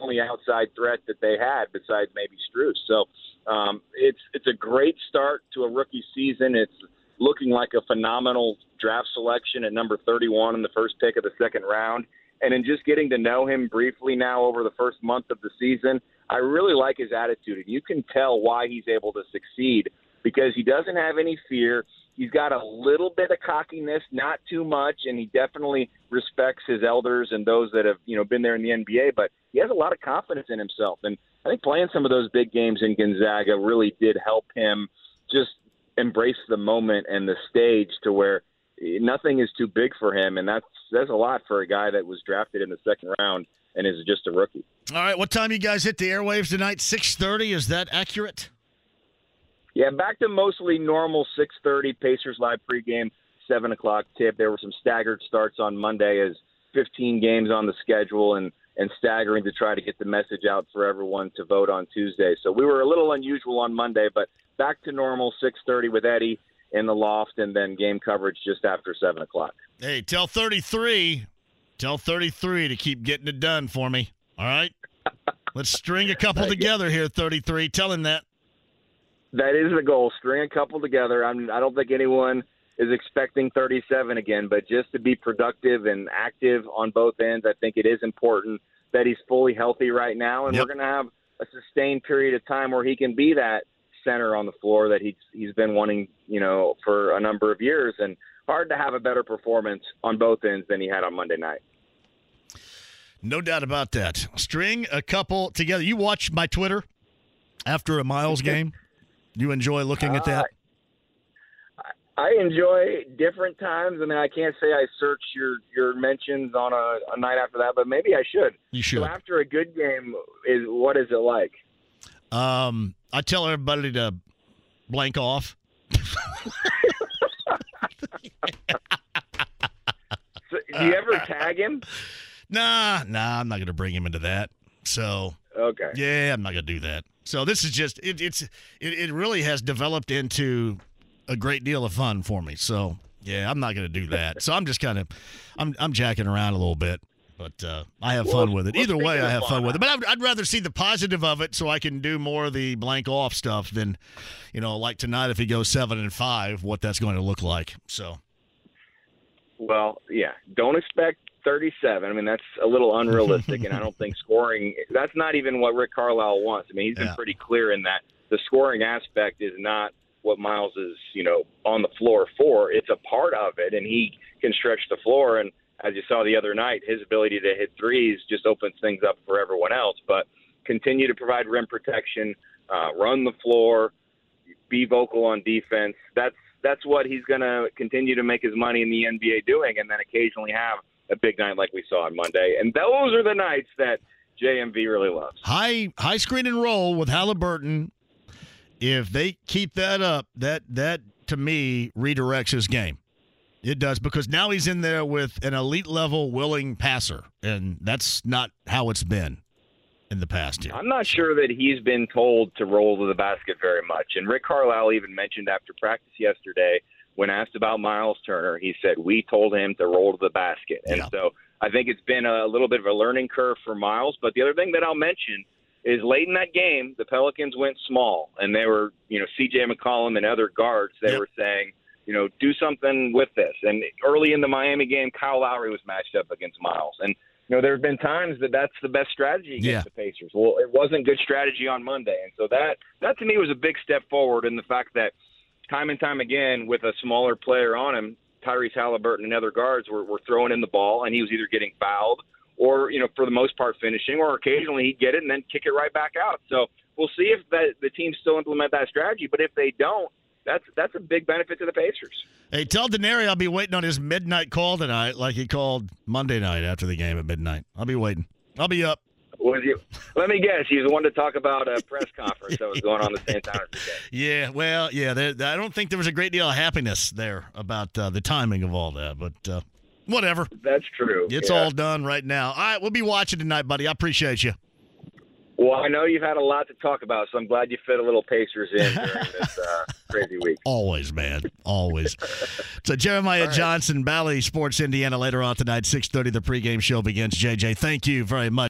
only outside threat that they had besides maybe Strus. So um, it's it's a great start to a rookie season. It's looking like a phenomenal draft selection at number 31 in the first pick of the second round. And in just getting to know him briefly now over the first month of the season, I really like his attitude. And you can tell why he's able to succeed because he doesn't have any fear. He's got a little bit of cockiness, not too much, and he definitely respects his elders and those that have, you know, been there in the NBA, but he has a lot of confidence in himself. And I think playing some of those big games in Gonzaga really did help him just embrace the moment and the stage to where nothing is too big for him, and that's that's a lot for a guy that was drafted in the second round and is just a rookie. All right, what time you guys hit the airwaves tonight? Six thirty. Is that accurate? Yeah, back to mostly normal six thirty Pacers live pregame, seven o'clock tip. There were some staggered starts on Monday as fifteen games on the schedule and and staggering to try to get the message out for everyone to vote on Tuesday. So we were a little unusual on Monday, but back to normal, 6:30 with Eddie in the loft, and then game coverage just after seven o'clock. Hey, tell 33, tell 33 to keep getting it done for me. All right, let's string a couple together here. 33, tell him that. That is the goal. String a couple together. I'm, I don't think anyone is expecting 37 again, but just to be productive and active on both ends, I think it is important that he's fully healthy right now, and yep. we're going to have a sustained period of time where he can be that center on the floor that he's he's been wanting, you know, for a number of years, and hard to have a better performance on both ends than he had on Monday night. No doubt about that. String a couple together. You watch my Twitter after a Myles game. You enjoy looking at that. Uh, I enjoy different times. I mean, I can't say I search your your mentions on a, a night after that, but maybe I should. You should. So after a good game, is what is it like? Um, I tell everybody to blank off. so, do you ever tag him? Nah, nah, I'm not going to bring him into that. So, okay, yeah, I'm not going to do that. So this is just it, it's it, it really has developed into a great deal of fun for me. So yeah, I'm not going to do that. So I'm just kind of I'm I'm jacking around a little bit But uh, I have fun Well, with it. Either way, I have fun fun, with it. But I'd, I'd rather see the positive of it, so I can do more of the blank off stuff than, you know, like tonight if he goes seven and five, what that's going to look like. So Well, yeah. Don't expect 37. I mean, that's a little unrealistic, and I don't think scoring. That's not even what Rick Carlisle wants. I mean, he's been Yeah. pretty clear in that the scoring aspect is not what Myles is, you know, on the floor for. It's a part of it, and he can stretch the floor. And as you saw the other night, his ability to hit threes just opens things up for everyone else. But continue to provide rim protection, uh, run the floor, be vocal on defense. That's that's what he's going to continue to make his money in the NBA doing, and then occasionally have a big night like we saw on Monday. And those are the nights that JMV really loves. high high screen and roll with Haliburton. If they keep that up, that that to me redirects his game. It does because now he's in there with an elite level willing passer, and that's not how it's been in the past year. I'm not sure that he's been told to roll to the basket very much. And Rick Carlisle even mentioned after practice yesterday, when asked about Myles Turner, he said, We told him to roll to the basket. And Yeah. so I think it's been a little bit of a learning curve for Myles. But the other thing that I'll mention is late in that game, the Pelicans went small, and they were, you know, CJ McCollum and other guards, they Yep. were saying, you know, do something with this. And early in the Miami game, Kyle Lowry was matched up against Myles. And you know, there have been times that that's the best strategy against Yeah. the Pacers. Well, it wasn't good strategy on Monday, and so that that to me was a big step forward in the fact that time and time again, with a smaller player on him, Tyrese Haliburton and other guards were, were throwing in the ball, and he was either getting fouled or, you know, for the most part, finishing, or occasionally he'd get it and then kick it right back out. So we'll see if that, the teams still implement that strategy. But if they don't, that's that's a big benefit to the Pacers. Hey, tell Denary I'll be waiting on his midnight call tonight, like he called Monday night after the game at midnight. I'll be waiting. I'll be up. Was you? Let me guess. He was the one to talk about a press conference that was going on the Antonio today. Yeah, well, yeah. There, I don't think there was a great deal of happiness there about uh, the timing of all that, but uh, whatever. That's true. It's Yeah. all done right now. All right, we'll be watching tonight, buddy. I appreciate you. Well, I know you've had a lot to talk about, so I'm glad you fit a little Pacers in during this uh, crazy week. Always, man. Always. so Jeremiah Johnson, Bally Sports Indiana later on tonight, 6.30, the pregame show begins. JJ, thank you very much.